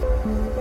Música